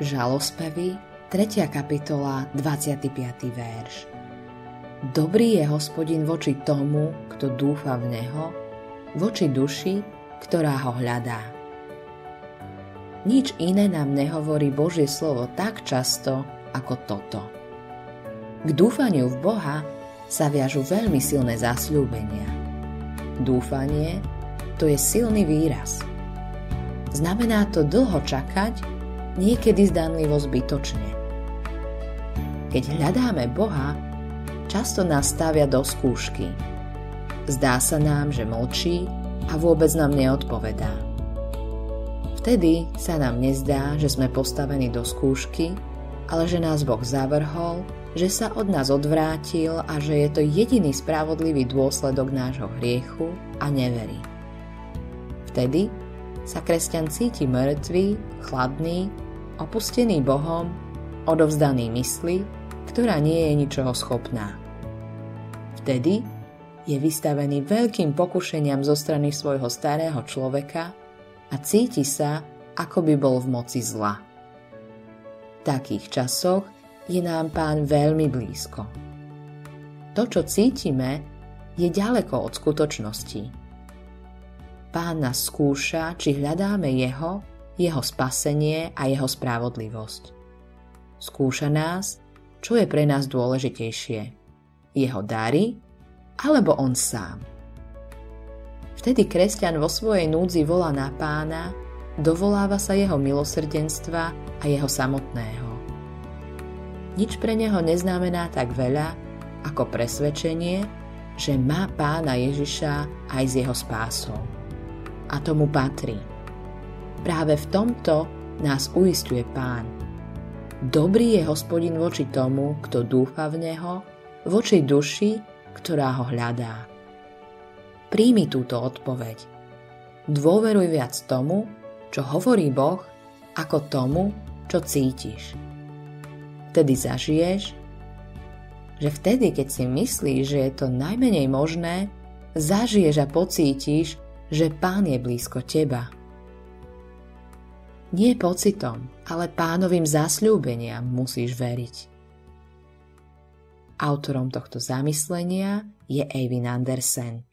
Žalospevy, 3. kapitola, 25. verš. Dobrý je hospodin voči tomu, kto dúfa v Neho, voči duši, ktorá ho hľadá. Nič iné nám nehovorí Božie slovo tak často ako toto. K dúfaniu v Boha sa viažu veľmi silné zasľúbenia. Dúfanie to je silný výraz. Znamená to dlho čakať niekedy zdanlivo zbytočne. Keď hľadáme Boha, často nás stavia do skúšky. Zdá sa nám, že mlčí a vôbec nám neodpovedá. Vtedy sa nám nezdá, že sme postavení do skúšky, ale že nás Boh zavrhol, že sa od nás odvrátil a že je to jediný spravodlivý dôsledok nášho hriechu a neverí. Vtedy sa kresťan cíti mŕtvý, chladný opustený Bohom, odovzdaný mysli, ktorá nie je ničoho schopná. Vtedy je vystavený veľkým pokušeniam zo strany svojho starého človeka a cíti sa, ako by bol v moci zla. V takých časoch je nám pán veľmi blízko. To, čo cítime, je ďaleko od skutočnosti. Pán nás skúša, či hľadáme jeho jeho spasenie a jeho spravodlivosť. Skúša nás, čo je pre nás dôležitejšie. Jeho dary alebo on sám. Vtedy kresťan vo svojej núdzi volá na pána, dovoláva sa jeho milosrdenstva a jeho samotného. Nič pre neho neznamená tak veľa, ako presvedčenie, že má pána Ježiša aj s jeho spásou. A tomu patrí. Práve v tomto nás uistuje Pán. Dobrý je hospodin voči tomu, kto dúfa v Neho, voči duši, ktorá ho hľadá. Príjmi túto odpoveď. Dôveruj viac tomu, čo hovorí Boh, ako tomu, čo cítiš. Vtedy zažiješ, že vtedy, keď si myslíš, že je to najmenej možné, zažiješ a pocítiš, že Pán je blízko teba nie pocitom, ale pánovým zasľúbeniam musíš veriť. Autorom tohto zamyslenia je Eivin Andersen.